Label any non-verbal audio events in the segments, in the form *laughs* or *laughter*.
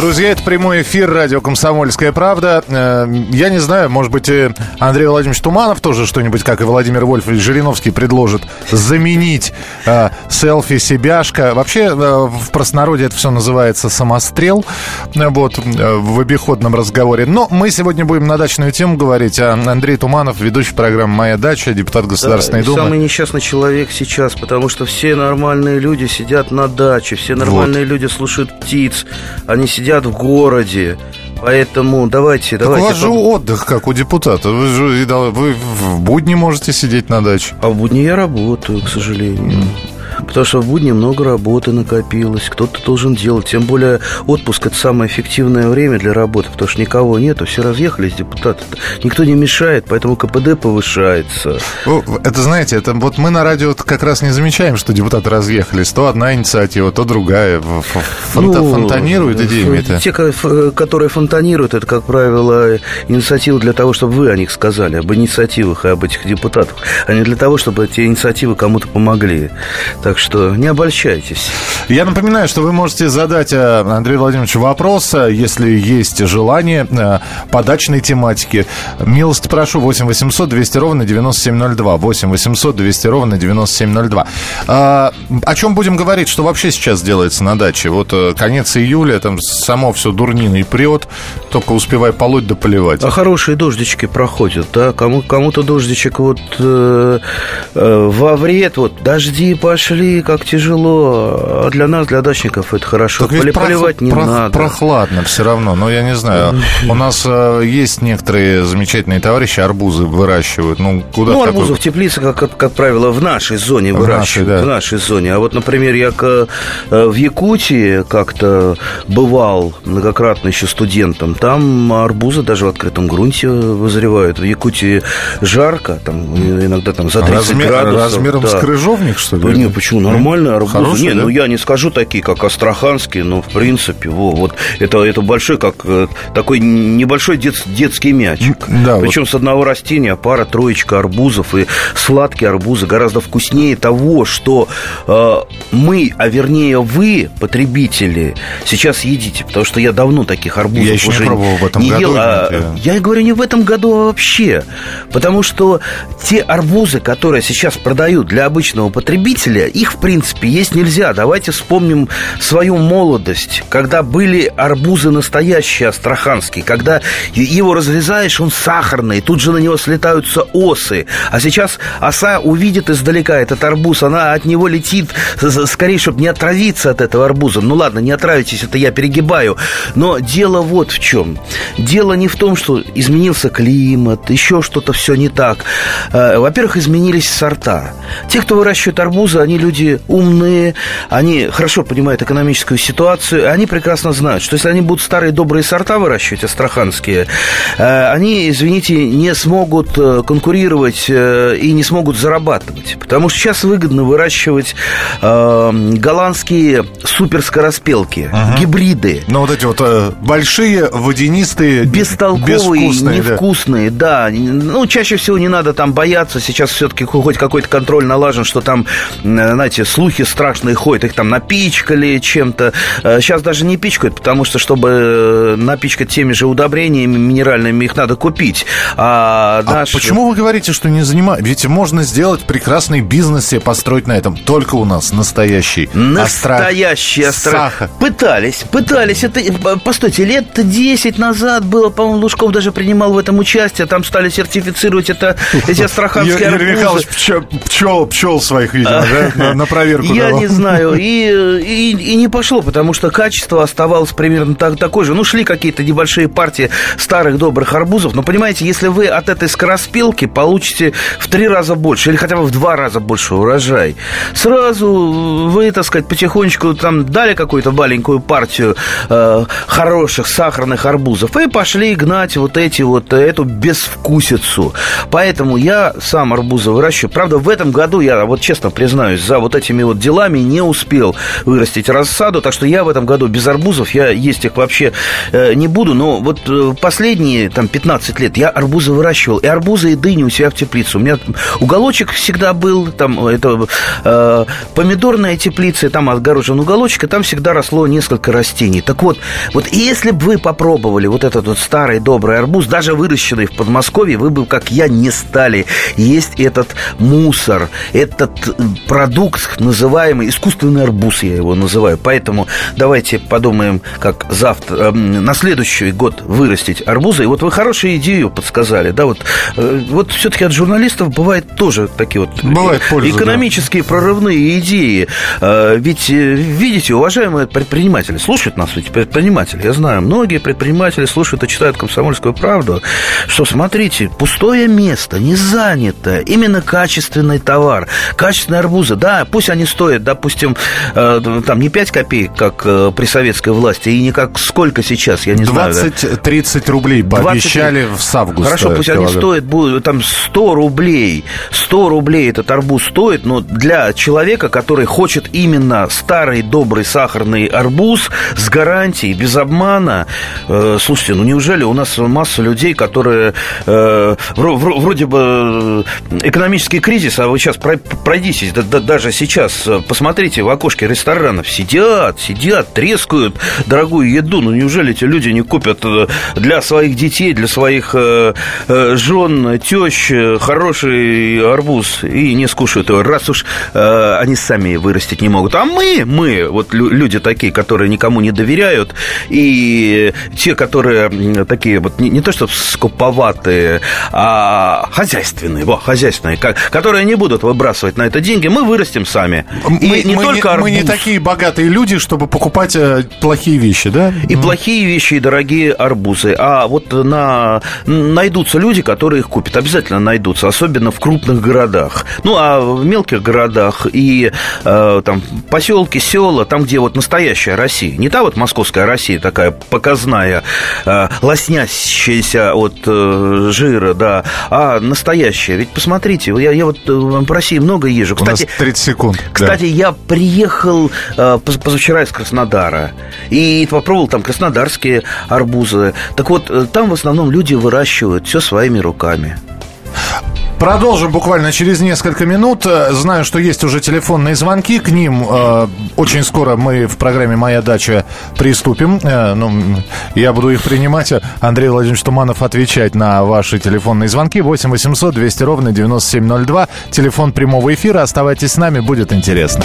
Друзья, это прямой эфир радио «Комсомольская правда». Э, я не знаю, может быть, Андрей Владимирович Туманов тоже что-нибудь, как и Владимир Вольф или Жириновский, предложит заменить э, селфи-себяшка. Вообще, э, в простонародье это все называется самострел, вот, в обиходном разговоре. Но мы сегодня будем на дачную тему говорить. А Андрей Туманов, ведущий программы «Моя дача», депутат Государственной да, Думы. Самый несчастный человек сейчас, потому что все нормальные люди сидят на даче, все нормальные вот. люди слушают птиц, они сидят сидят в городе. Поэтому давайте, так давайте. у вас же отдых, как у депутата. Вы же вы в будни можете сидеть на даче. А в будни я работаю, к сожалению. Mm. Потому что в будни много работы накопилось, кто-то должен делать. Тем более отпуск – это самое эффективное время для работы, потому что никого нету, все разъехались, депутаты. Никто не мешает, поэтому КПД повышается. Это, знаете, это вот мы на радио как раз не замечаем, что депутаты разъехались. То одна инициатива, то другая. Фонта, ну, фонтанируют идеями это? Те, которые фонтанируют, это, как правило, инициативы для того, чтобы вы о них сказали, об инициативах и об этих депутатах, а не для того, чтобы эти инициативы кому-то помогли. Так что не обольщайтесь. Я напоминаю, что вы можете задать э, Андрею Владимировичу вопрос, э, если есть желание э, по дачной тематике. Милости прошу, 8 800 200 ровно 9702. 8 800 200 ровно 9702. А, о чем будем говорить? Что вообще сейчас делается на даче? Вот конец июля, там само все дурниной прет, только успевай полоть да поливать. А хорошие дождички проходят, да? Кому, кому-то дождичек вот э, э, во вред, вот дожди пошли, как тяжело, а для нас, для дачников, это хорошо. Так ведь Поливать прох... не прох... надо. Прохладно все равно, но я не знаю. У нас э, есть некоторые замечательные товарищи, арбузы выращивают. Ну, куда ну арбузы такой... в теплице, как, как, правило, в нашей зоне в выращивают. Нашей, да. В нашей зоне. А вот, например, я э, в Якутии как-то бывал многократно еще студентом. Там арбузы даже в открытом грунте вызревают. В Якутии жарко, там иногда там за 30 Размер, градусов. Размером да. с крыжовник, что ли? Не, почему? Нормальные арбузы. Хорошие, не, да? ну я не скажу такие, как астраханские, но в принципе, во, вот это, это большой, как э, такой небольшой дет, детский мячик. Да, Причем вот. с одного растения пара, троечка арбузов. И сладкие арбузы гораздо вкуснее того, что э, мы, а вернее вы, потребители, сейчас едите. Потому что я давно таких арбузов я уже не пробовал в этом не году. Ел, а, я говорю не в этом году, а вообще. Потому что те арбузы, которые сейчас продают для обычного потребителя, их, в принципе, есть нельзя. Давайте вспомним свою молодость, когда были арбузы настоящие, астраханские, когда его разрезаешь, он сахарный, тут же на него слетаются осы. А сейчас оса увидит издалека этот арбуз, она от него летит, скорее, чтобы не отравиться от этого арбуза. Ну ладно, не отравитесь, это я перегибаю. Но дело вот в чем. Дело не в том, что изменился климат, еще что-то все не так. Э, во-первых, изменились сорта. Те, кто выращивает арбузы, они люди умные, они хорошо понимают экономическую ситуацию, они прекрасно знают, что если они будут старые добрые сорта выращивать, астраханские, э, они, извините, не смогут э, конкурировать э, и не смогут зарабатывать. Потому что сейчас выгодно выращивать голландские суперскороспелки, ага. гибриды. Ну, вот эти вот большие, водянистые, бестолковые, невкусные, да. да. Ну, чаще всего не надо там бояться. Сейчас все-таки хоть какой-то контроль налажен, что там знаете, слухи страшные ходят, их там напичкали чем-то. Сейчас э, даже не пичкают, потому что, чтобы э, напичкать теми же удобрениями минеральными, их надо купить. А, а наш... почему вы говорите, что не занимаетесь? Ведь можно сделать прекрасный бизнес себе построить на этом. Только у нас настоящий. Настоящий астрах. Пытались, пытались. Это, э, постойте, лет 10 назад было, по-моему, Лужков даже принимал в этом участие. Там стали сертифицировать это, эти астраханские Юрий Михайлович пчел, пчел своих, видимо, да? на, проверку Я давал. не знаю. И, и, и не пошло, потому что качество оставалось примерно так, такое же. Ну, шли какие-то небольшие партии старых добрых арбузов. Но, понимаете, если вы от этой скороспелки получите в три раза больше или хотя бы в два раза больше урожай, сразу вы, так сказать, потихонечку там дали какую-то маленькую партию э, хороших сахарных арбузов и пошли гнать вот эти вот, эту безвкусицу. Поэтому я сам арбузы выращиваю. Правда, в этом году я, вот честно признаюсь, за вот этими вот делами не успел вырастить рассаду, так что я в этом году без арбузов, я есть их вообще э, не буду, но вот э, последние там 15 лет я арбузы выращивал, и арбузы, и дыни у себя в теплице. У меня уголочек всегда был, там это э, помидорная теплица, там отгорожен уголочек, и там всегда росло несколько растений. Так вот, вот если бы вы попробовали вот этот вот старый добрый арбуз, даже выращенный в Подмосковье, вы бы, как я, не стали есть этот мусор, этот продукт, называемый искусственный арбуз, я его называю. Поэтому давайте подумаем, как завтра, э, на следующий год вырастить арбузы. И вот вы хорошую идею подсказали, да, вот, э, вот все-таки от журналистов бывает тоже такие вот бывает польза, экономические да. прорывные идеи. Э, ведь, видите, уважаемые предприниматели, слушают нас ведь предприниматели, я знаю, многие предприниматели слушают и читают «Комсомольскую правду», что, смотрите, пустое место, не занято, именно качественный товар, качественные арбузы, да, пусть они стоят, допустим, там не 5 копеек, как при советской власти, и не как сколько сейчас, я не 20, знаю. 20-30 рублей пообещали 20... с августа. Хорошо, пусть килограмм. они стоят, будут там 100 рублей. 100 рублей этот арбуз стоит, но для человека, который хочет именно старый добрый сахарный арбуз с гарантией, без обмана, э, слушайте, ну неужели у нас масса людей, которые э, вроде бы э, экономический кризис, а вы сейчас пройдитесь, да, да, даже сейчас э, посмотрите в окошке ресторанов, сидят, сидят, трескают дорогую еду, ну неужели эти люди не купят э, для своих детей, для своих э, э, жен, тещ хороший арбуз и не скушают его, раз уж они сами вырастить не могут. А мы, мы, вот люди такие, которые никому не доверяют, и те, которые такие вот не, не то что скуповатые, а хозяйственные, во, хозяйственные, которые не будут выбрасывать на это деньги, мы вырастим сами. Мы, и не мы только не. Мы не такие богатые люди, чтобы покупать плохие вещи, да? И mm. плохие вещи, и дорогие арбузы. А вот на... найдутся люди, которые их купят. Обязательно найдутся, особенно в крупных городах. Ну, а в мелких городах и э, там поселки, села, там, где вот настоящая Россия. Не та вот московская Россия такая показная, э, лоснящаяся от э, жира, да, а настоящая. Ведь посмотрите, я, я вот э, по России много езжу. Кстати, У нас 30 секунд. Кстати, да. я приехал э, позавчера из Краснодара и попробовал там краснодарские арбузы. Так вот, э, там в основном люди выращивают все своими руками. Продолжим буквально через несколько минут. Э, знаю, что есть уже телефонные звонки. К ним э, очень скоро мы в программе «Моя дача» приступим. Э, ну, я буду их принимать. Андрей Владимирович Туманов отвечать на ваши телефонные звонки. 8 800 200 ровно 9702. Телефон прямого эфира. Оставайтесь с нами, будет интересно.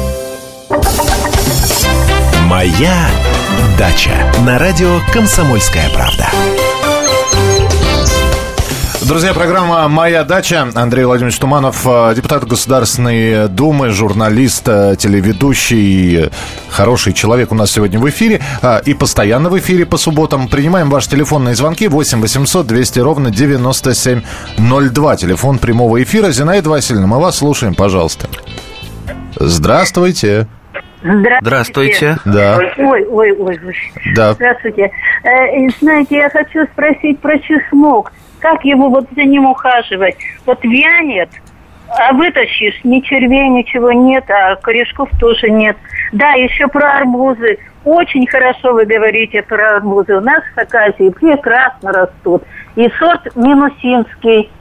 Моя дача на радио «Комсомольская правда». Друзья, программа «Моя дача». Андрей Владимирович Туманов, э, депутат Государственной Думы, журналист, э, телеведущий, хороший человек у нас сегодня в эфире э, и постоянно в эфире по субботам. Принимаем ваши телефонные звонки 8 800 200 ровно 9702. Телефон прямого эфира. Зинаида Васильевна, мы вас слушаем, пожалуйста. Здравствуйте. Здравствуйте. Здравствуйте. Да. Ой, ой, ой, ой. Да. Здравствуйте. Э, знаете, я хочу спросить про чеснок. Как его вот за ним ухаживать? Вот вянет, а вытащишь, ни червей, ничего нет, а корешков тоже нет. Да, еще про арбузы. Очень хорошо вы говорите про арбузы. У нас в Хакасии прекрасно растут. И сорт минусинский –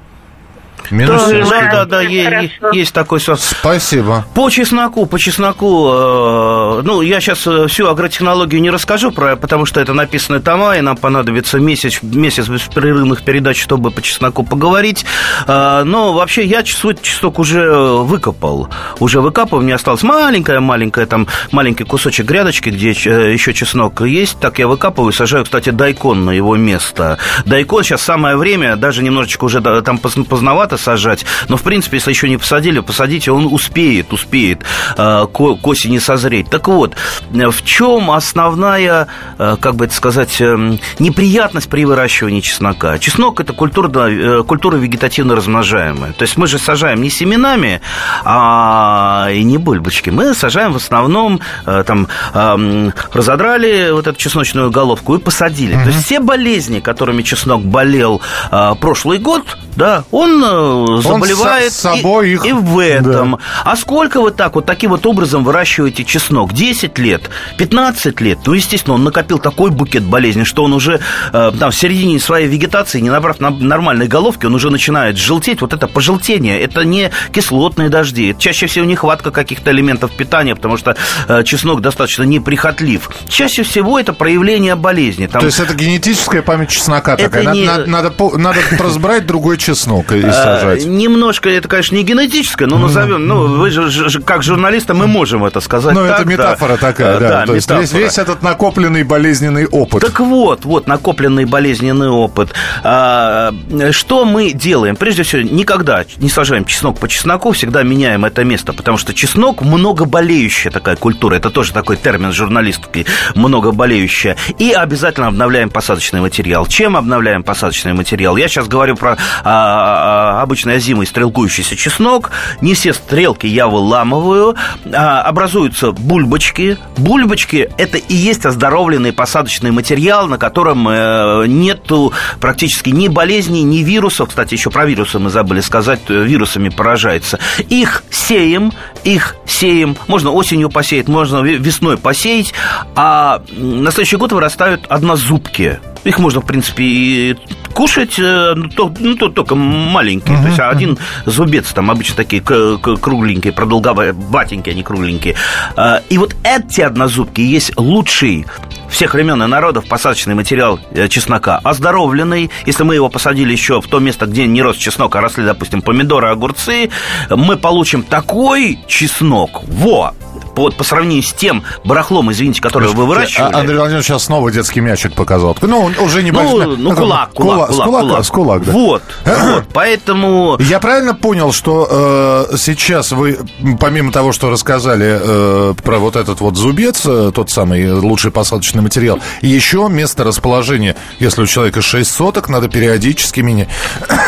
Минусинский. Да, да, да, есть, есть такой сорт. Спасибо. По чесноку, по чесноку, э, ну, я сейчас э, всю агротехнологию не расскажу, про, потому что это написаны тома, и нам понадобится месяц, месяц беспрерывных передач, чтобы по чесноку поговорить. Э, но вообще я свой чеснок уже выкопал. Уже выкапывал, мне осталось маленькая-маленькая, там, маленький кусочек грядочки, где еще чеснок есть. Так я выкапываю, сажаю, кстати, дайкон на его место. Дайкон сейчас самое время, даже немножечко уже там поздновато, рановато сажать, но, в принципе, если еще не посадили, посадите, он успеет, успеет э, к, к осени созреть. Так вот, в чем основная, э, как бы это сказать, э, неприятность при выращивании чеснока? Чеснок – это культура, э, культура вегетативно размножаемая. То есть мы же сажаем не семенами, а и не бульбочки. Мы сажаем в основном, э, там, э, разодрали вот эту чесночную головку и посадили. Mm-hmm. То есть все болезни, которыми чеснок болел э, прошлый год, да, он э, заболевает он с собой и, их... и в этом. Да. А сколько вы так вот таким вот образом выращиваете чеснок? 10 лет, 15 лет? Ну, естественно, он накопил такой букет болезней, что он уже э, там в середине своей вегетации, не набрав на нормальной головки, он уже начинает желтеть. Вот это пожелтение, это не кислотные дожди, это чаще всего нехватка каких-то элементов питания, потому что э, чеснок достаточно неприхотлив. Чаще всего это проявление болезни. Там... То есть это генетическая память чеснока это такая. Не... Надо, надо, *laughs* надо, надо другой чеснок и сажать. Немножко, это, конечно, не генетическое, но назовем, ну, вы же, как журналисты, мы можем это сказать. Ну, это метафора такая, да. да То есть весь, весь этот накопленный болезненный опыт. Так вот, вот накопленный болезненный опыт. А, что мы делаем? Прежде всего, никогда не сажаем чеснок по чесноку, всегда меняем это место, потому что чеснок многоболеющая такая культура. Это тоже такой термин журналистский, многоболеющая. И обязательно обновляем посадочный материал. Чем обновляем посадочный материал? Я сейчас говорю про а, а, обычный озимый стрелкующийся чеснок. Не все стрелки я выламываю. А, образуются бульбочки. Бульбочки – это и есть оздоровленный посадочный материал, на котором э, нету практически ни болезней, ни вирусов. Кстати, еще про вирусы мы забыли сказать. Вирусами поражается. Их сеем, их сеем. Можно осенью посеять, можно весной посеять. А на следующий год вырастают однозубки. Их можно, в принципе, и кушать, э, ну, то, ну, то только маленькие. Uh-huh. То есть один зубец, там обычно такие кругленькие, продолговатенькие, они кругленькие. А, и вот эти однозубки есть лучший всех времен и народов посадочный материал э, чеснока оздоровленный. Если мы его посадили еще в то место, где не рос чеснок, а росли, допустим, помидоры, огурцы, мы получим такой чеснок. Во! Вот по сравнению с тем барахлом, извините, которое вы выращивали... А Андрей Владимирович сейчас снова детский мячик показал. Ну, уже не Ну, ну кулак, кулак, кулак, кулак, кулак, с кулак, да. Вот, вот, *clears throat* поэтому... Я правильно понял, что э, сейчас вы, помимо того, что рассказали э, про вот этот вот зубец, э, тот самый лучший посадочный материал, еще место расположения, если у человека 6 соток, надо периодически менять.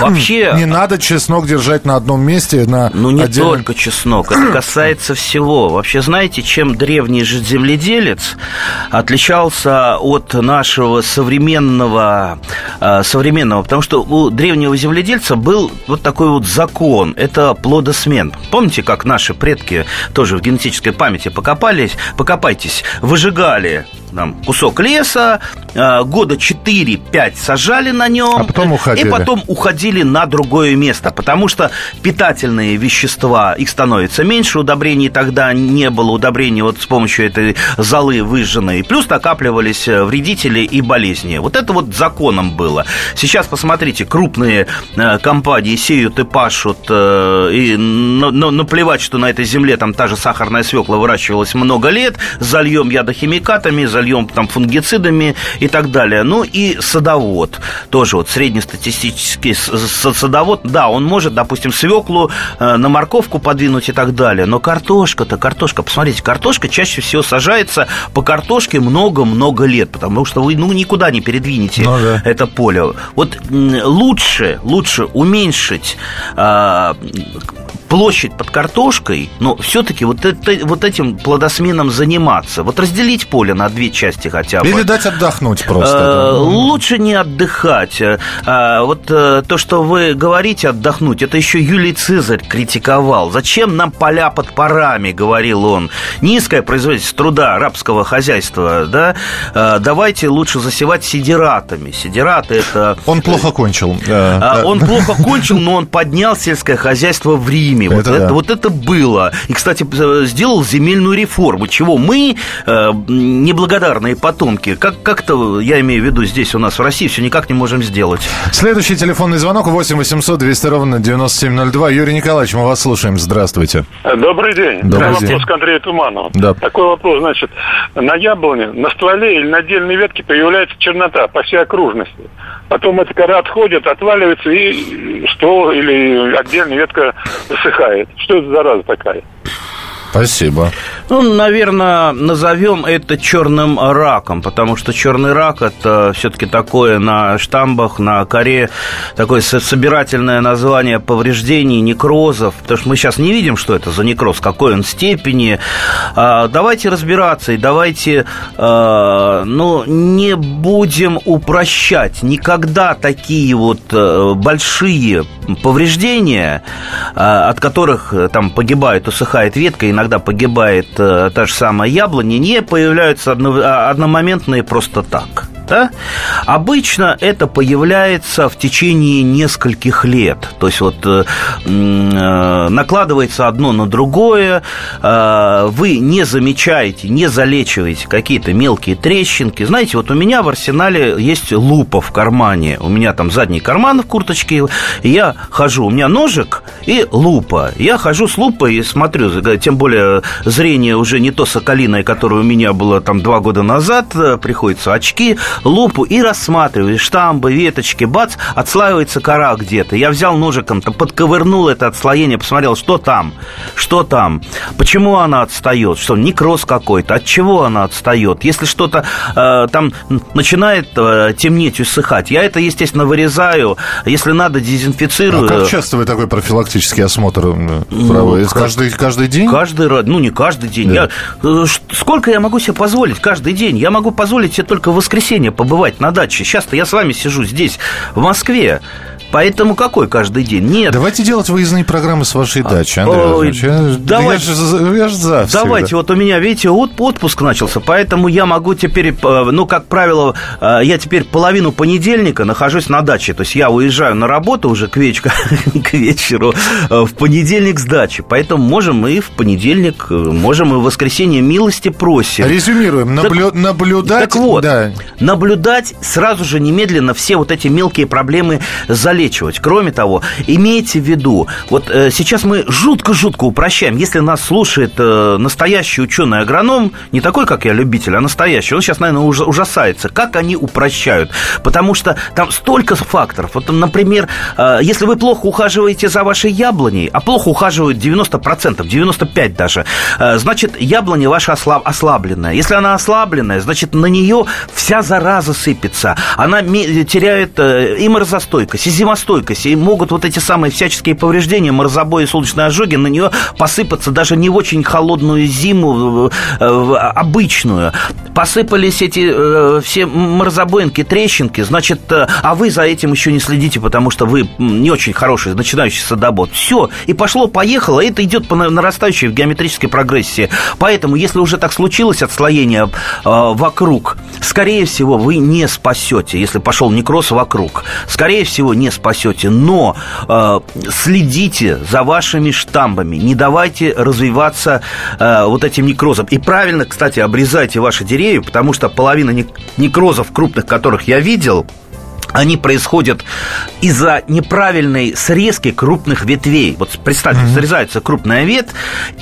Вообще... *clears throat* Не надо чеснок держать на одном месте, на Ну, не отдельном... только чеснок, это касается всего. Вообще, знаете, чем древний же земледелец отличался от нашего современного, э, современного? Потому что у древнего земледельца был вот такой вот закон. Это плодосмен. Помните, как наши предки тоже в генетической памяти покопались, покопайтесь, выжигали там, кусок леса, э, года 4-5 сажали на нем. А потом уходили. И потом уходили на другое место, потому что питательные вещества, их становится меньше, удобрений тогда не было, удобрений вот с помощью этой золы выжженной, плюс накапливались э, вредители и болезни. Вот это вот законом было. Сейчас, посмотрите, крупные э, компании сеют и пашут, и наплевать, что на этой земле там та же сахарная свекла выращивалась много лет, зальем ядохимикатами, зальем зальем там фунгицидами и так далее. Ну и садовод, тоже вот среднестатистический садовод, да, он может, допустим, свеклу э, на морковку подвинуть и так далее, но картошка-то, картошка, посмотрите, картошка чаще всего сажается по картошке много-много лет, потому что вы, ну, никуда не передвинете ну, да. это поле. Вот лучше, лучше уменьшить э, площадь под картошкой, но все-таки вот, это, вот этим плодосменом заниматься. Вот разделить поле на две части хотя бы. Или дать отдохнуть просто. Э, лучше не отдыхать. Э, вот э, то, что вы говорите отдохнуть, это еще Юлий Цезарь критиковал. Зачем нам поля под парами, говорил он. Низкая производительность труда рабского хозяйства, да? Давайте лучше засевать сидератами. Сидераты это... Он плохо кончил. Он плохо *laughs* кончил, но он поднял сельское хозяйство в Риме детьми. Это вот, да. это, вот это было. И, кстати, сделал земельную реформу, чего мы, э, неблагодарные потомки, как, как-то, я имею в виду, здесь у нас в России все никак не можем сделать. Следующий телефонный звонок 8 800 200 ровно 9702. Юрий Николаевич, мы вас слушаем. Здравствуйте. Добрый день. Добрый меня день. вопрос к Андрею Туманову. Да. Такой вопрос, значит, на яблоне, на стволе или на отдельной ветке появляется чернота по всей окружности. Потом эта кора отходит, отваливается, и ствол или отдельная ветка засыхает. Что это за зараза такая? Спасибо. Ну, наверное, назовем это черным раком, потому что черный рак это все-таки такое на штамбах, на коре, такое со- собирательное название повреждений, некрозов, потому что мы сейчас не видим, что это за некроз, какой он степени. А, давайте разбираться и давайте, а, ну, не будем упрощать. Никогда такие вот э, большие повреждения, а, от которых э, там погибает, усыхает ветка, иногда погибает э, та же самая яблоня, не появляются а, одномоментные просто так. Да? Обычно это появляется в течение нескольких лет. То есть вот э, э, накладывается одно на другое, э, вы не замечаете, не залечиваете какие-то мелкие трещинки. Знаете, вот у меня в арсенале есть лупа в кармане. У меня там задний карман в курточке, я хожу. У меня ножик и лупа. Я хожу с лупой и смотрю, тем более зрение уже не то соколиное, которое у меня было там два года назад, приходится очки, лупу и рассматриваю штамбы, веточки, бац, отслаивается кора где-то. Я взял ножиком, подковырнул это отслоение, посмотрел, что там, что там, почему она отстает, что некроз какой-то, от чего она отстает. Если что-то э, там начинает э, темнеть, усыхать, я это, естественно, вырезаю, если надо, дезинфицирую. А как часто вы такой профилактический осмотр проводите? как- Каждый, каждый день? Каждый раз, ну не каждый день. Да. Я, э, сколько я могу себе позволить каждый день? Я могу позволить себе только в воскресенье побывать на даче. Сейчас-то я с вами сижу здесь, в Москве. Поэтому какой каждый день? Нет. Давайте делать выездные программы с вашей дачи, Андрей ой, Владимирович. Я- же за- я же за всегда. Давайте, вот у меня, видите, от- отпуск начался, поэтому я могу теперь, э, ну, как правило, э, я теперь половину понедельника нахожусь на даче, то есть я уезжаю на работу уже к, веч- *laughs* к вечеру, э, в понедельник с дачи, поэтому можем и в понедельник, можем и в воскресенье милости просим. Резюмируем. Так- Наблю- наблюдать... Так вот, Да. наблюдать сразу же немедленно все вот эти мелкие проблемы залечивать. Кроме того, имейте в виду, вот э, сейчас мы жутко-жутко упрощаем. Если нас слушает э, настоящий ученый-агроном, не такой, как я, любитель, а настоящий, он сейчас, наверное, уж- ужасается, как они упрощают. Потому что там столько факторов. Вот, например, э, если вы плохо ухаживаете за вашей яблоней, а плохо ухаживают 90%, 95% даже, э, значит, яблоня ваша ослаб- ослабленная. Если она ослабленная, значит, на нее вся зараза сыпется. Она теряет э, и морозостойкость, зимостойкость, и могут вот эти самые всяческие повреждения, морозобои, солнечные ожоги на нее посыпаться даже не в очень холодную зиму, обычную. Посыпались эти э, все морозобоинки, трещинки, значит, э, а вы за этим еще не следите, потому что вы не очень хороший, начинающий садовод. Все, и пошло-поехало, это идет по на- нарастающей в геометрической прогрессии. Поэтому, если уже так случилось отслоение э, вокруг, скорее всего, вы не спасете, если пошел некроз вокруг. Скорее всего, не спасете, но э, следите за вашими штамбами, не давайте развиваться э, вот этим некрозом. И правильно, кстати, обрезайте ваши деревья, потому что половина нек- некрозов крупных, которых я видел, они происходят из-за неправильной срезки крупных ветвей. Вот представьте, срезается крупная ветвь,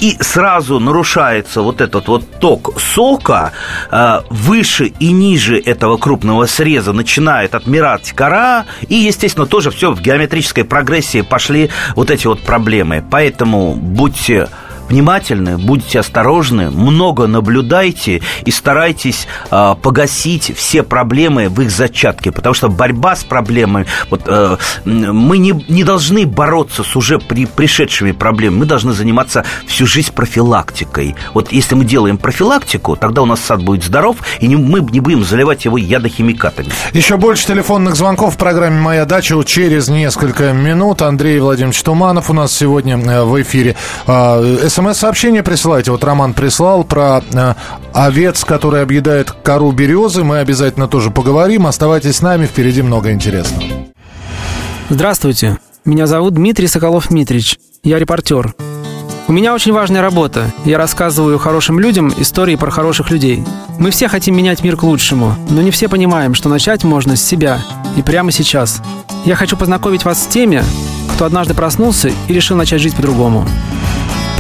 и сразу нарушается вот этот вот ток сока. э, Выше и ниже этого крупного среза начинает отмирать кора, и, естественно, тоже все в геометрической прогрессии пошли вот эти вот проблемы. Поэтому будьте внимательны, будьте осторожны, много наблюдайте и старайтесь э, погасить все проблемы в их зачатке, потому что борьба с проблемами, вот э, мы не, не должны бороться с уже при, пришедшими проблемами, мы должны заниматься всю жизнь профилактикой. Вот если мы делаем профилактику, тогда у нас сад будет здоров, и не- мы не будем заливать его ядохимикатами. Еще больше телефонных звонков в программе «Моя дача» через несколько минут. Андрей Владимирович Туманов у нас сегодня э, в эфире. А, СМС-сообщение присылайте. Вот Роман прислал про э, овец, которые объедают кору березы. Мы обязательно тоже поговорим. Оставайтесь с нами, впереди много интересного. Здравствуйте. Меня зовут Дмитрий Соколов-Митрич. Я репортер. У меня очень важная работа. Я рассказываю хорошим людям истории про хороших людей. Мы все хотим менять мир к лучшему, но не все понимаем, что начать можно с себя и прямо сейчас. Я хочу познакомить вас с теми, кто однажды проснулся и решил начать жить по-другому.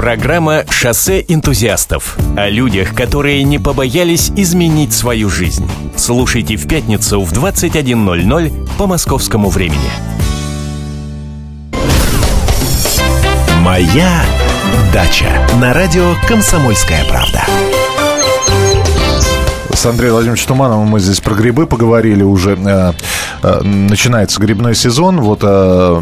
Программа «Шоссе энтузиастов» о людях, которые не побоялись изменить свою жизнь. Слушайте в пятницу в 21.00 по московскому времени. «Моя дача» на радио «Комсомольская правда» с Андреем Владимировичем Тумановым мы здесь про грибы поговорили уже. Э, э, начинается грибной сезон. Вот э,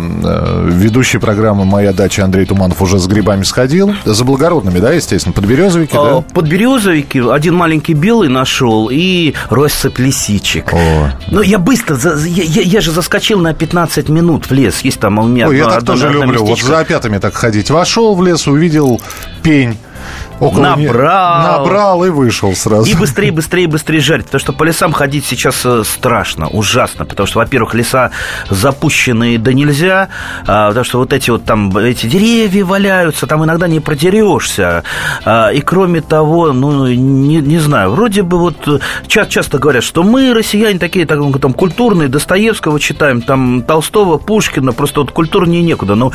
ведущий программы «Моя дача» Андрей Туманов уже с грибами сходил. За благородными, да, естественно? Подберезовики, да? Подберезовики. Один маленький белый нашел и россыпь лисичек. О. Ну, я быстро... Я, я, я же заскочил на 15 минут в лес. Есть там у меня... Ой, я так тоже люблю. Вот за опятами так ходить. Вошел в лес, увидел пень Около набрал. Не... Набрал и вышел сразу. И быстрее, *laughs* быстрее, быстрее жарить. Потому что по лесам ходить сейчас э, страшно, ужасно. Потому что, во-первых, леса запущенные да нельзя. А, потому что вот эти вот там, эти деревья валяются, там иногда не протерешься. А, и кроме того, ну, не, не знаю, вроде бы вот э, часто, говорят, что мы, россияне, такие там, там культурные, Достоевского читаем, там Толстого, Пушкина, просто вот культурнее некуда. Но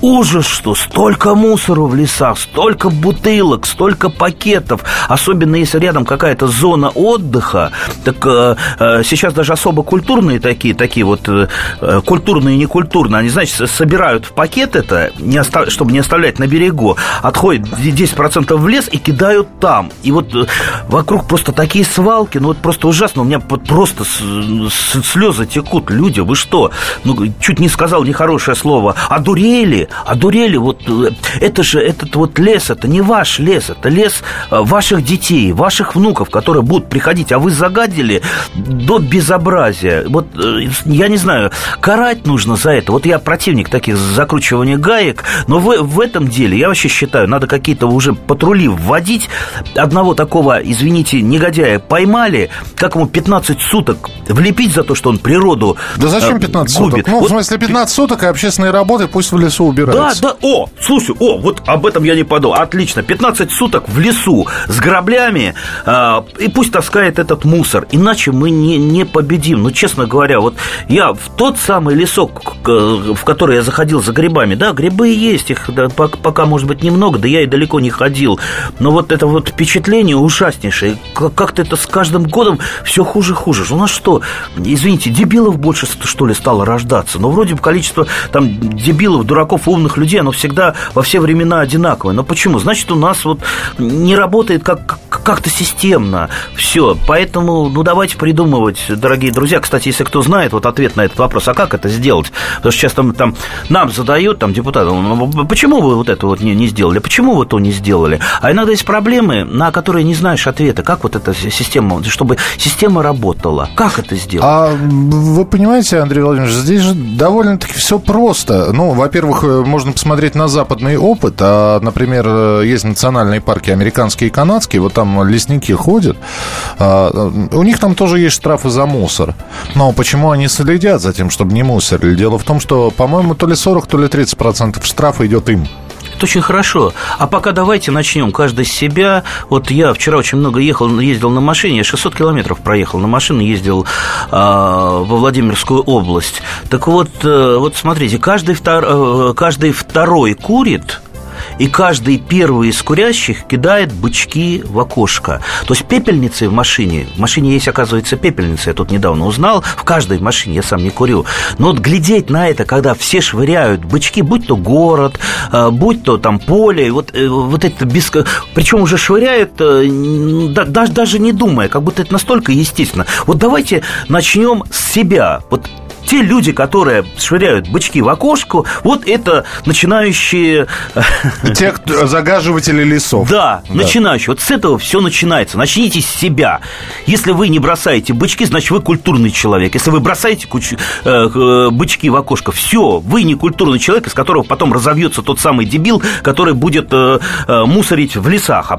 ужас, что столько мусора в лесах, столько бутылок, столько пакетов, особенно если рядом какая-то зона отдыха, так э, э, сейчас даже особо культурные такие, такие вот э, э культурные и некультурные, они, значит, собирают в пакет это, не остав... чтобы не оставлять на берегу, отходят 10% в лес и кидают там. И вот э, вокруг просто такие свалки, ну вот просто ужасно, у меня просто слезы текут, люди, вы что? Ну, чуть не сказал нехорошее слово, одурели, одурели, вот э, это же, этот вот лес, это не ваш лес, это лес э, ваших детей, ваших внуков, которые будут приходить, а вы загадили до безобразия. Вот э, я не знаю, карать нужно за это. Вот я противник таких закручивания гаек, но в, в этом деле я вообще считаю, надо какие-то уже патрули вводить. Одного такого, извините, негодяя поймали, как ему 15 суток влепить за то, что он природу Да зачем 15 губит. суток? Ну, вот, в смысле, 15 суток и общественные работы пусть в лесу убираются. Да, да, о, слушай, о, вот об этом я не подумал. Отлично, 15 суток в лесу с граблями, э, и пусть таскает этот мусор, иначе мы не, не победим. Ну, честно говоря, вот я в тот самый лесок, в который я заходил за грибами, да, грибы есть, их да, пока, может быть, немного, да я и далеко не ходил, но вот это вот впечатление ужаснейшее, как-то это с каждым годом все хуже и хуже. У нас что, извините, дебилов больше, что ли, стало рождаться? Ну, вроде бы количество там дебилов, дураков, умных людей, оно всегда во все времена одинаковое. Но почему? Значит, у нас вот не работает как, как-то системно все. Поэтому, ну, давайте придумывать, дорогие друзья. Кстати, если кто знает вот ответ на этот вопрос, а как это сделать? Потому что сейчас там, там нам задают, там, депутаты, ну, почему вы вот это вот не, не сделали? Почему вы то не сделали? А иногда есть проблемы, на которые не знаешь ответа. Как вот эта система, чтобы система работала? Как это сделать? А вы понимаете, Андрей Владимирович, здесь же довольно-таки все просто. Ну, во-первых, можно посмотреть на западный опыт. А, например, есть национальные парки американские и канадские, вот там лесники ходят. А, у них там тоже есть штрафы за мусор. Но почему они следят за тем, чтобы не мусорили? Дело в том, что, по-моему, то ли 40, то ли 30 процентов штрафа идет им. Это очень хорошо. А пока давайте начнем каждый с себя. Вот я вчера очень много ехал, ездил на машине, я 600 километров проехал на машине, ездил э, во Владимирскую область. Так вот, э, вот смотрите, каждый, втор, э, каждый второй курит, и каждый первый из курящих кидает бычки в окошко. То есть пепельницы в машине, в машине есть, оказывается, пепельница, я тут недавно узнал, в каждой машине, я сам не курю. Но вот глядеть на это, когда все швыряют бычки, будь то город, э, будь то там поле, вот, э, вот это без... Причем уже швыряют, э, даже, даже не думая, как будто это настолько естественно. Вот давайте начнем с себя. Вот те люди, которые швыряют бычки в окошко, вот это начинающие... Те, кто, загаживатели лесов. Да, да, начинающие. Вот с этого все начинается. Начните с себя. Если вы не бросаете бычки, значит, вы культурный человек. Если вы бросаете куч... Э, э, бычки в окошко, все, вы не культурный человек, из которого потом разовьется тот самый дебил, который будет э, мусорить в лесах а,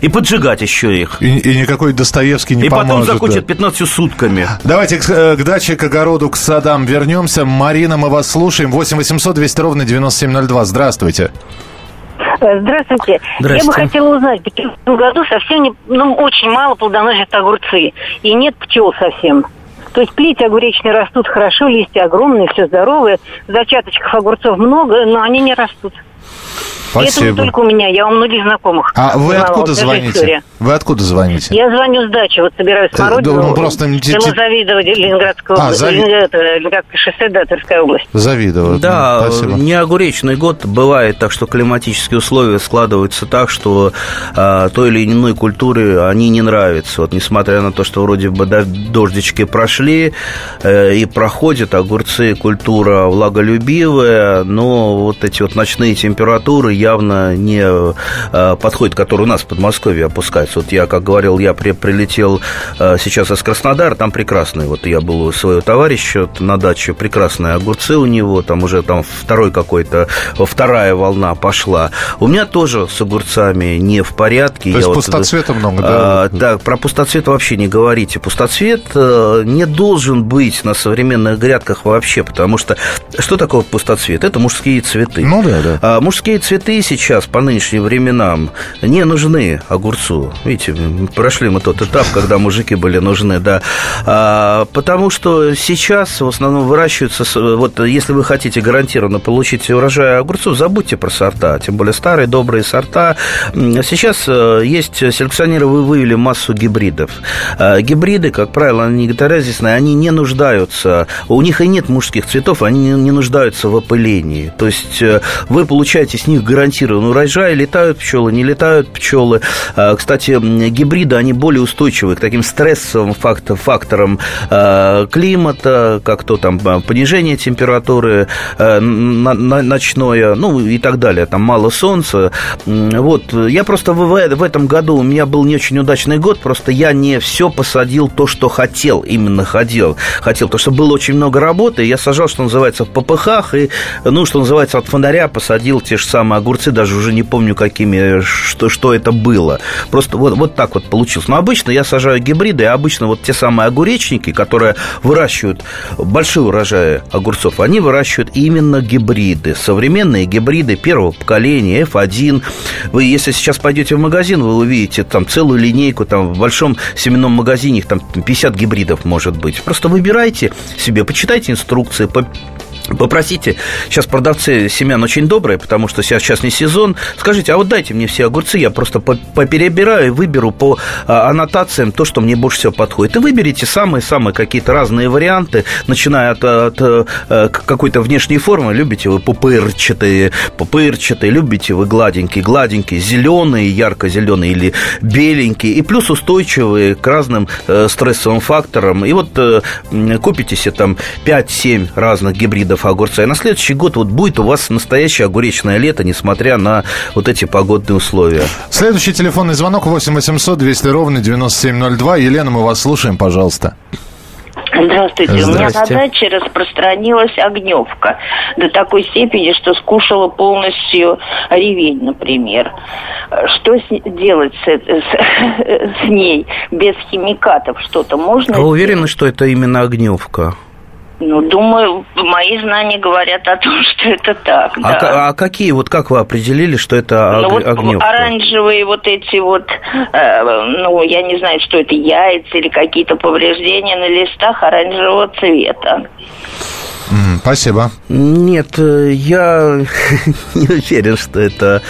и поджигать еще их. И, и никакой Достоевский не и поможет. И потом закончит да. 15 сутками. Давайте к, к даче, к огороду, к саду городам вернемся. Марина, мы вас слушаем. 8 800 200 ровно 9702. Здравствуйте. Э, Здравствуйте. Здравствуйте. Я бы хотела узнать, в этом году совсем не, ну, очень мало плодоносят огурцы. И нет пчел совсем. То есть плети огуречные растут хорошо, листья огромные, все здоровые. Зачаточков огурцов много, но они не растут. И это не Спасибо. только у меня, я у многих знакомых. А вы узнала. откуда Вот звоните? история. Вы откуда звоните? Я звоню с дачи, вот собираюсь Э, смородину. ну, просто те- Завидово, Ленинградская А, область. Зави- это, Ленинградское шоссе, да, Тверская область. Завидово. Да, Спасибо. не огуречный год бывает так, что климатические условия складываются так, что а, той или иной культуре они не нравятся. Вот несмотря на то, что вроде бы дождички прошли э, и проходят, огурцы культура влаголюбивая, но вот эти вот ночные температуры явно не э, подходят, которые у нас в Подмосковье опускаются. Вот я, как говорил, я при, прилетел э, сейчас из Краснодара, там прекрасный. Вот я был у своего товарища вот на даче, прекрасные огурцы у него, там уже там второй какой-то, вторая волна пошла. У меня тоже с огурцами не в порядке. То есть Я вот, пустоцвета много, да? а, да, про пустоцвет вообще не говорите. Пустоцвет э, не должен быть на современных грядках вообще, потому что что такое пустоцвет? Это мужские цветы. Ну да, да. А мужские цветы сейчас, по нынешним временам, не нужны огурцу. Видите, прошли мы тот этап, когда мужики были нужны, да. А, потому что сейчас в основном выращиваются, вот если вы хотите гарантированно получить урожай огурцов, забудьте про сорта, тем более старые добрые сорта. Сейчас э, есть селекционеры вы- вывели массу гибридов. А, Гибриды, как правило, они вегетарианные, они не нуждаются, у них и нет мужских цветов, они не- нуждаются в опылении. То есть э, вы получаете с них гарантированный урожай, летают пчелы, не летают пчелы. А, Кстати, гибриды, они более устойчивы к таким стрессовым фактор- факторам э, климата, как то там э, понижение температуры ночное, ну и так далее, там мало солнца. Вот, я просто в, в этом году, у меня был не очень удачный год, просто я не все посадил то, что хотел, именно хотел, хотел, потому что было очень много работы, я сажал, что называется, в ППХ, и, ну, что называется, от фонаря посадил те же самые огурцы, даже уже не помню, какими, что, что это было. Просто вот, вот так вот получилось. Но обычно я сажаю гибриды, и обычно вот те самые огуречники, которые выращивают большие урожаи огурцов, они выращивают именно гибриды, современные гибриды первого поколения, F1. Вы, если сейчас пойдете в магазин, вы увидите там целую линейку, там в большом семенном магазине их там 50 гибридов может быть. Просто выбирайте себе, почитайте инструкции, по- Попросите, сейчас продавцы семян очень добрые, потому что сейчас, сейчас не сезон. Скажите, а вот дайте мне все огурцы, я просто по- поперебираю и выберу по а, аннотациям то, что мне больше всего подходит. И выберите самые-самые какие-то разные варианты, начиная от, от, э, какой-то внешней формы. Любите вы пупырчатые, пупырчатые, любите вы гладенькие, гладенькие, зеленые, ярко-зеленые или беленькие, и плюс устойчивые к разным э, стрессовым факторам. И вот э, купите себе там 5-7 разных гибридов огурца, и на следующий год вот будет у вас настоящее огуречное лето, несмотря на вот эти погодные условия. Следующий телефонный звонок 8 800 200 ровно 9702. Елена, мы вас слушаем, пожалуйста. Здравствуйте. У меня на Здрасте. даче распространилась огневка до такой степени, что скушала полностью ревень, например. Что с- делать с, с- *laughs* с ней без химикатов? Что-то можно? А вы уверены, что это именно огневка? Ну, думаю, мои знания говорят о том, *laughs* что это так. А, да. а какие, вот как вы определили, что это Ну, вот огневка? оранжевые вот эти вот, э, ну, я не знаю, что это, яйца или какие-то повреждения на листах оранжевого цвета. Спасибо. Нет, э, я *laughs* не уверен, что это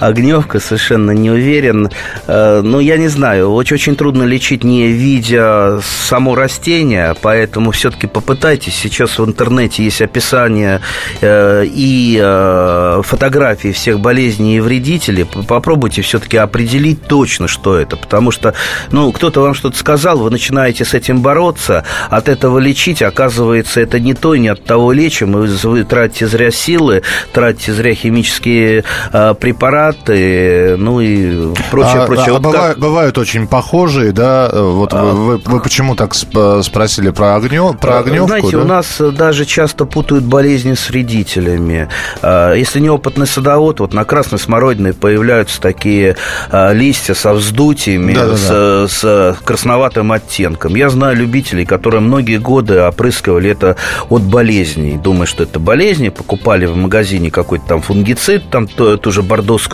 огневка, совершенно не уверен. Э, Ну, я не знаю, очень, очень трудно лечить, не видя само растение, поэтому все-таки попытайтесь. Сейчас в интернете есть описание э, и э, фотографии всех болезней и вредителей. Попробуйте все-таки определить точно, что это, потому что, ну, кто-то вам что-то сказал, вы начинаете с этим бороться, от этого лечить, оказывается, это не то не от того лечим, и вы, тратите зря силы, тратите зря химические препараты, агрегаты, ну и прочее, а, прочее. А, вот бывают, как... бывают очень похожие, да? Вот а... вы, вы почему так спросили про огню, про огневку? Знаете, да? у нас даже часто путают болезни с вредителями. Если неопытный садовод, вот на красной смородиной появляются такие листья со вздутиями, с, с красноватым оттенком. Я знаю любителей, которые многие годы опрыскивали это от болезней, думая, что это болезни, покупали в магазине какой-то там фунгицид, там ту, ту же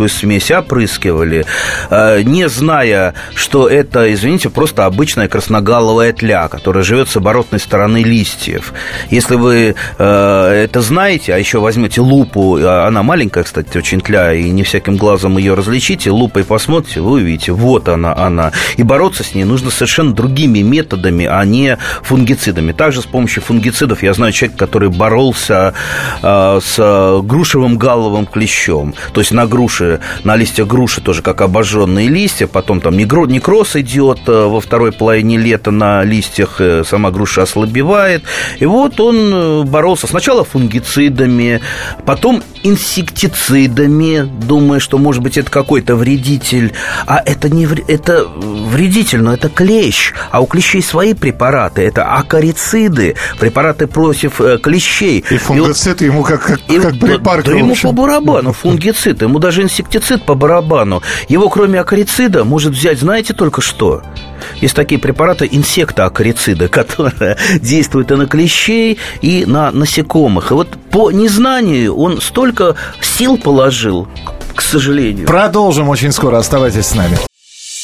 бордоскую смесь, опрыскивали, не зная, что это, извините, просто обычная красногаловая тля, которая живет с оборотной стороны листьев. Если вы это знаете, а еще возьмете лупу, она маленькая, кстати, очень тля, и не всяким глазом ее различите, лупой посмотрите, вы увидите, вот она, она. И бороться с ней нужно совершенно другими методами, а не фунгицидами. Также с помощью фунгицидов я знаю человека, который боролся э, с грушевым галловым клещом. То есть на груши, на листьях груши тоже как обожженные листья, потом там некроз идет во второй половине лета на листьях, сама груша ослабевает. И вот он боролся сначала фунгицидами, потом инсектицидами, думая, что, может быть, это какой-то вредитель. А это не это вредитель, но это клещ. А у клещей свои препараты. Это акарициды, препараты против клещей. И фунгицид и вот, ему как, как, и, как припарка, да, да ему по барабану фунгицид, ему даже инсектицид по барабану. Его, кроме акарицида, может взять, знаете, только что? Есть такие препараты инсектоакарициды, *laughs* которые действуют и на клещей, и на насекомых. И вот по незнанию он столько сил положил, к сожалению. Продолжим очень скоро. Оставайтесь с нами.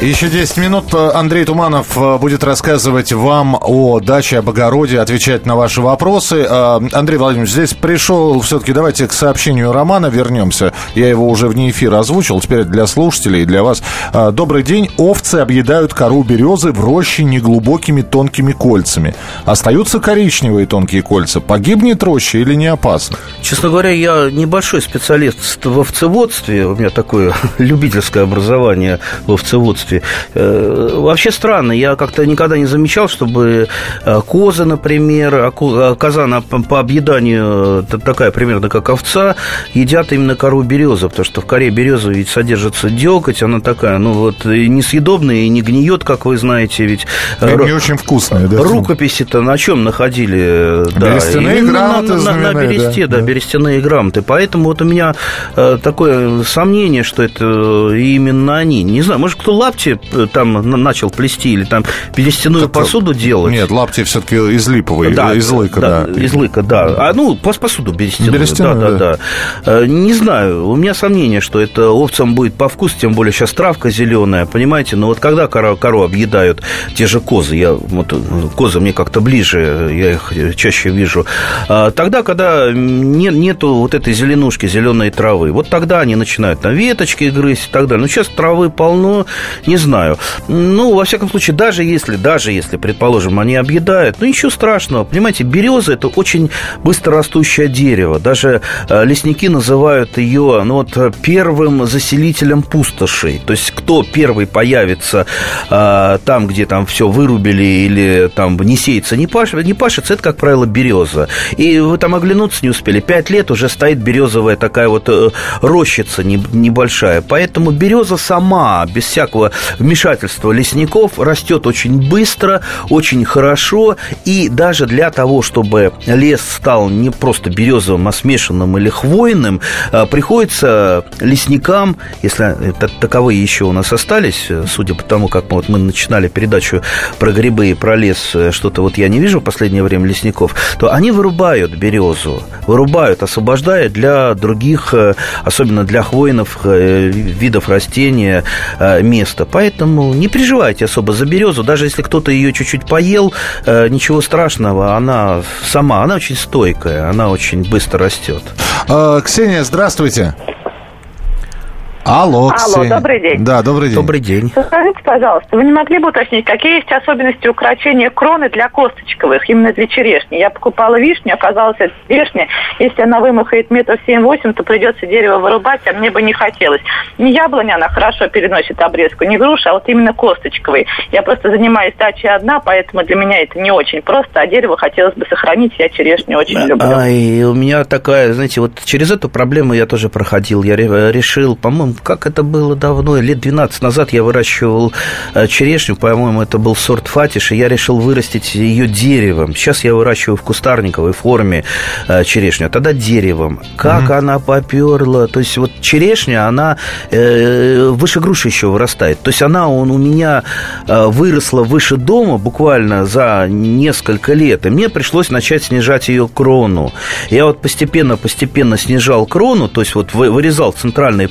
Еще 10 минут Андрей Туманов будет рассказывать вам о даче, об огороде, отвечать на ваши вопросы. Андрей Владимирович, здесь пришел все-таки, давайте к сообщению Романа вернемся. Я его уже вне эфира озвучил, теперь для слушателей и для вас. Добрый день. Овцы объедают кору березы в роще неглубокими тонкими кольцами. Остаются коричневые тонкие кольца. Погибнет роща или не опасно? Честно говоря, я небольшой специалист в овцеводстве. У меня такое *laughs* любительское образование в овцеводстве обществе. Вообще странно, я как-то никогда не замечал, чтобы коза, например, коза она по объеданию такая примерно как овца, едят именно кору березы, потому что в коре березы ведь содержится деготь, она такая, ну вот, несъедобная и не гниет, как вы знаете, ведь... И не очень вкусная, да? Рукописи-то на чем находили? Берестяные да, грамоты на, на, на бересте, да, да, берестяные грамоты. Поэтому вот у меня такое сомнение, что это именно они. Не знаю, может, кто лапти там начал плести или там берестяную так, посуду делать. Нет, лапти все-таки из липовой, да, из лыка, да, да. Из лыка, да. А ну, посуду берестяную. берестяную да, да, да, да. Не знаю, у меня сомнение, что это овцам будет по вкусу, тем более сейчас травка зеленая, понимаете, но вот когда кору, кору объедают те же козы, я вот козы мне как-то ближе, я их чаще вижу, тогда, когда не, нету вот этой зеленушки, зеленой травы, вот тогда они начинают на веточки грызть и так далее. Но сейчас травы полно, не знаю. Ну, во всяком случае, даже если, даже если, предположим, они объедают, ну, ничего страшного. Понимаете, береза – это очень быстрорастущее дерево. Даже лесники называют ее, ну, вот, первым заселителем пустошей. То есть, кто первый появится а, там, где там все вырубили или там не сеется, не, паш, не пашется, это, как правило, береза. И вы там оглянуться не успели. Пять лет уже стоит березовая такая вот рощица небольшая. Поэтому береза сама, без всякого вмешательства лесников растет очень быстро, очень хорошо, и даже для того, чтобы лес стал не просто березовым, а смешанным или хвойным, приходится лесникам, если таковые еще у нас остались, судя по тому, как мы, вот мы начинали передачу про грибы и про лес, что-то вот я не вижу в последнее время лесников, то они вырубают березу, вырубают, освобождая для других, особенно для хвойных видов растения место. Поэтому не переживайте особо за березу. Даже если кто-то ее чуть-чуть поел, э, ничего страшного. Она сама, она очень стойкая, она очень быстро растет. А, Ксения, здравствуйте. Алло, Алло, добрый день. Да, добрый день. Добрый день. Скажите, пожалуйста, вы не могли бы уточнить, какие есть особенности укорочения кроны для косточковых, именно для черешни? Я покупала вишню, оказалось, это вишня. Если она вымахает метров семь-восемь, то придется дерево вырубать, а мне бы не хотелось. Не яблоня, она хорошо переносит обрезку, не груша, а вот именно косточковые. Я просто занимаюсь дачей одна, поэтому для меня это не очень просто, а дерево хотелось бы сохранить, я черешню очень люблю. Ай, у меня такая, знаете, вот через эту проблему я тоже проходил. Я ре- решил, по-моему, как это было давно, лет 12 назад я выращивал э, черешню, по-моему, это был сорт фатиш, и я решил вырастить ее деревом. Сейчас я выращиваю в кустарниковой форме э, черешню, а тогда деревом. Как она поперла, то есть вот черешня, она э, выше груши еще вырастает. То есть она он, у меня выросла выше дома буквально за несколько лет, и мне пришлось начать снижать ее крону. Я вот постепенно-постепенно снижал крону, то есть вот вы- вырезал центральный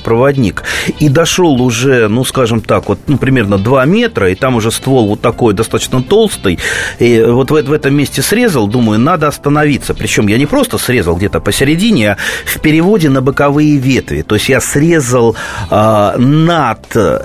проводник и дошел уже, ну, скажем так, вот, ну, примерно 2 метра, и там уже ствол вот такой достаточно толстый, и вот в, в этом месте срезал, думаю, надо остановиться. Причем я не просто срезал где-то посередине, а в переводе на боковые ветви. То есть я срезал а, над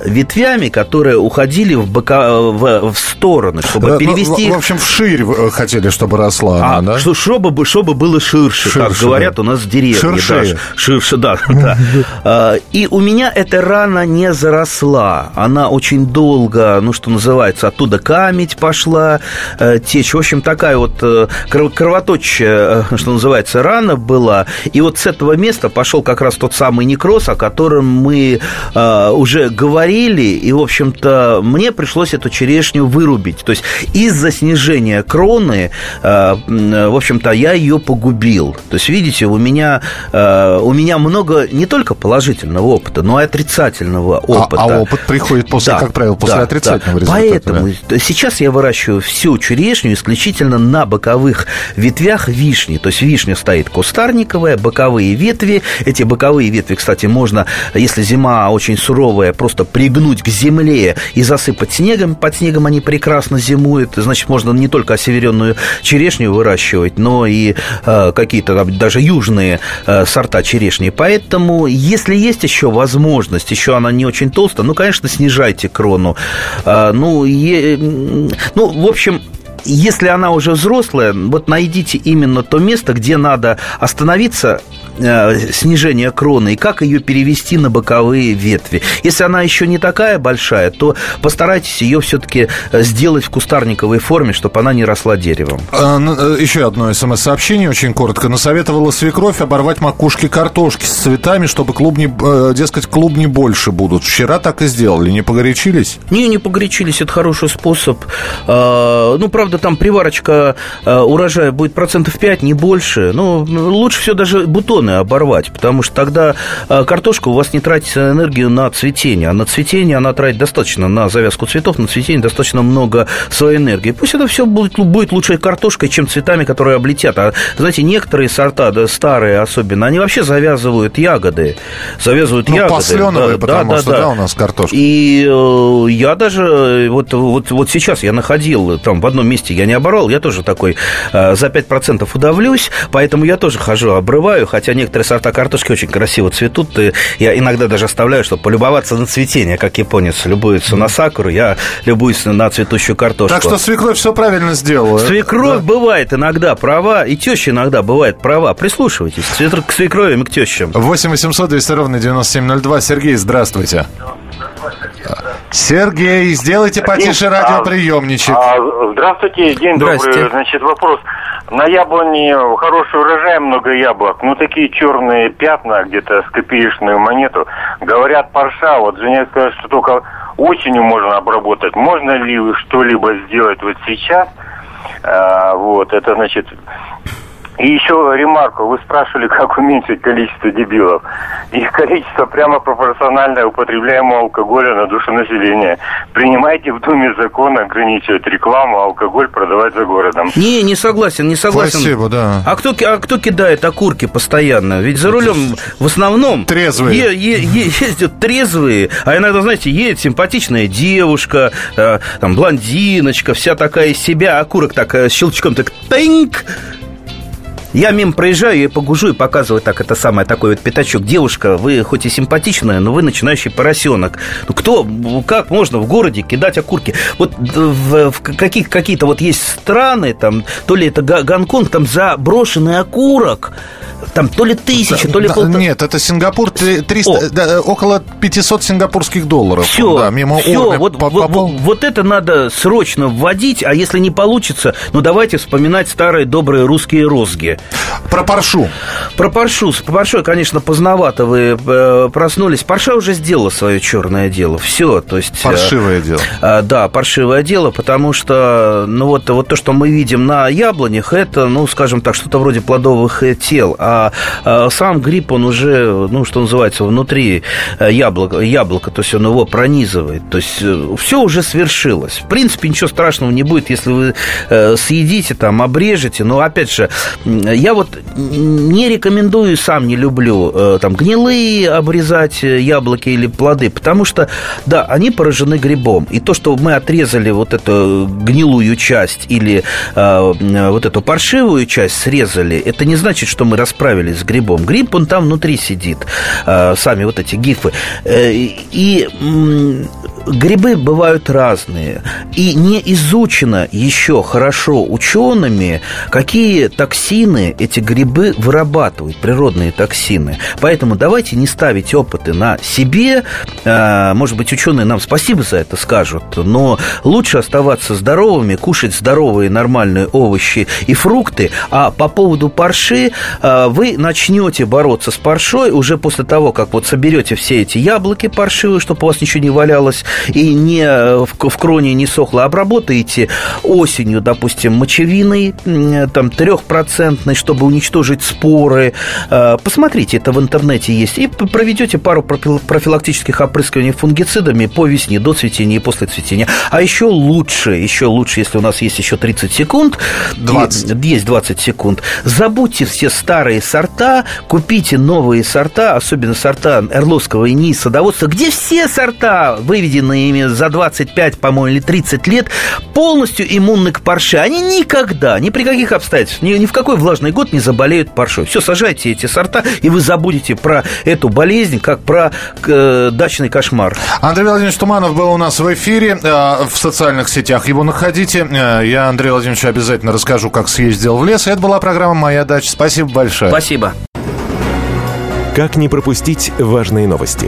ветвями, которые уходили в, бока, в, в стороны, чтобы Да, ну, перевести в, их в общем, вширь э, хотели, чтобы росла а, она, да? что, чтобы, бы- чтобы было ширше, как Ширше, говорят да. у нас в деревне. Ширшее. Да, ширше, да. *laughs* да. *laughs* А, И у меня эта рана не заросла. Она очень долго, ну, что называется, оттуда камедь пошла, э, течь. В общем, такая вот э, кров- кровоточащая, э, что называется, рана была. И вот с этого места пошел как раз тот самый некроз, о котором мы э, уже говорили. И, в общем-то, мне пришлось эту черешню вырубить. То есть из-за снижения кроны, э, м, в общем-то, я ее погубил. То есть, видите, у меня, э, у меня много не только положительного опыта, но и отрицательного А- опыта. А, опыт приходит после, Да, как правило, после да, отрицательного да. результата. Поэтому да. сейчас я выращиваю всю черешню исключительно на боковых ветвях вишни. То есть вишня стоит кустарниковая, боковые ветви. Эти боковые ветви, кстати, можно, если зима очень суровая, просто пригнуть к земле и засыпать снегом. Под снегом они прекрасно зимуют. Значит, можно не только осеверенную черешню выращивать, но и э, какие-то даже южные э, сорта черешни. Поэтому, если есть еще возможность, еще она не очень толстая, ну, конечно, снижайте крону. А, ну, е- ну, в общем, если она уже взрослая, вот найдите именно то место, где надо остановиться снижение кроны и как ее перевести на боковые ветви. Если она еще не такая большая, то постарайтесь ее все-таки сделать в кустарниковой форме, чтобы она не росла деревом. А, н- э, Еще одно смс-сообщение, очень коротко. Насоветовала свекровь оборвать макушки картошки с цветами, чтобы клубни, э, дескать, клубни больше будут. Вчера так и сделали, не погорячились? Не, не погорячились, это хороший способ. А, Ну, правда, там приварочка урожая будет процентов 5, не больше. Ну, лучше все даже бутоны оборвать, потому что тогда а, картошка у вас не тратит энергию на цветение, а на цветение она тратит достаточно, на завязку цветов, на цветение достаточно много своей энергии. Пусть это все будет, будет лучшей картошкой, чем цветами, которые облетят. А, знаете, некоторые сорта, да, старые особенно, они вообще завязывают ягоды. Завязывают Ну, ягоды. посленовые, потому что, да, у нас картошка. И э, я даже, э, вот, вот, вот сейчас я находил, там в одном месте я не оборвал, я тоже такой э, за 5% удавлюсь, поэтому я тоже хожу, обрываю, хотя некоторые сорта картошки очень красиво цветут, и я иногда даже оставляю, чтобы полюбоваться на цветение, как японец любуется на сакуру, я любуюсь на цветущую картошку. Так что свекровь все правильно сделала. Свекровь бывает иногда права, и теща иногда бывает права. Прислушивайтесь к свекр- к свекровям и к тещам. 8 800 200 ровно 9702. Сергей, здравствуйте. Сергей, сделайте потише радиоприемничек. А, здравствуйте, день добрый. Значит, вопрос. На яблоне хороший урожай, много яблок. Ну, такие черные пятна, где-то с копеечную монету. Говорят, парша. Вот женя сказала, что только осенью можно обработать. Можно ли что-либо сделать вот сейчас? А, вот, это значит... И еще ремарку. Вы спрашивали, как уменьшить количество дебилов. их количество прямо пропорционально употребляемому алкоголя на душу населения. Принимайте в Думе закон ограничивать рекламу, а алкоголь продавать за городом. Не, не согласен, не согласен. Спасибо, да. А кто, а кто кидает окурки постоянно? Ведь за рулем в основном Трезвые. е- е- е- ездят трезвые, а иногда, знаете, едет симпатичная девушка, э, там, блондиночка, вся такая из себя, окурок так э, щелчком так тыньк, я мимо проезжаю, я погужу и показываю так это самое, такой вот пятачок. Девушка, вы хоть и симпатичная, но вы начинающий поросенок. Ну кто, как можно в городе кидать окурки? Вот в, в каких, какие-то вот есть страны, там, то ли это Гонконг, там заброшенный окурок, там то ли тысяча, то ли Да, полтора... Нет, это Сингапур, три- 300, О. да, около 500 сингапурских долларов. Все, да, мимо все, вот, попал. вот- вот это надо срочно вводить, а если не получится, ну давайте вспоминать старые добрые русские розги. Про паршу. Про Паршу. С Паршой, конечно, поздновато вы э, проснулись. Парша уже сделала свое черное дело. Все, то есть... э, Паршивое дело. э, да, паршивое дело, потому что, ну вот, вот то, что мы видим на яблонях, это, ну, скажем так, что-то вроде плодовых тел, а сам гриб, он уже, ну, что называется, внутри яблока, яблока, то есть он его пронизывает, то есть все уже свершилось. В принципе, ничего страшного не будет, если вы съедите, там, обрежете, но, опять же, я вот не рекомендую, сам не люблю, э, там, гнилые обрезать э, яблоки или плоды, потому что, да, они поражены грибом, и то, что мы отрезали вот эту гнилую часть или э, вот эту паршивую часть срезали, это не значит, что мы расправились с грибом. Гриб, он там внутри сидит, э, сами вот эти гифы. Э, и грибы бывают разные. И не изучено еще хорошо учеными, какие токсины эти грибы вырабатывают, природные токсины. Поэтому давайте не ставить опыты на себе. Э, Может быть, ученые нам спасибо за это скажут, но лучше оставаться здоровыми, кушать здоровые нормальные овощи и фрукты. А по поводу парши, э, вы начнете бороться с паршой уже после того, как вот соберете все эти яблоки паршивые, чтобы у вас ничего не валялось, и не э, в, в кроне не сохло, обработаете осенью, допустим, мочевиной, там, трехпроцентной, чтобы уничтожить споры. Э, Посмотрите, это в интернете есть. И проведете пару профил- профилактических опрыскиваний фунгицидами по весне, до цветения и после цветения. А еще лучше, еще лучше, если у нас есть еще 30 секунд, 20. есть 20 секунд, забудьте все старые сорта, купите новые сорта, особенно сорта Эрловского и НИИ садоводства, где все сорта, выведенные ими за 25, по-моему, или 30 лет, полностью иммунны к парше. Они никогда, ни при каких обстоятельствах, ни, ни в какой влажный год не заболеют паршой. Все, сажайте эти сорта, и вы забудете про эту болезнь, как про э, дачный кошмар. Андрей Владимирович Туманов был у нас в эфире э, в социальных сетях. Его находите. Э, Я Андрею Владимировичу обязательно расскажу, как съездил в лес. Это была программа «Моя дача». Спасибо большое. Спасибо. Как не пропустить важные новости?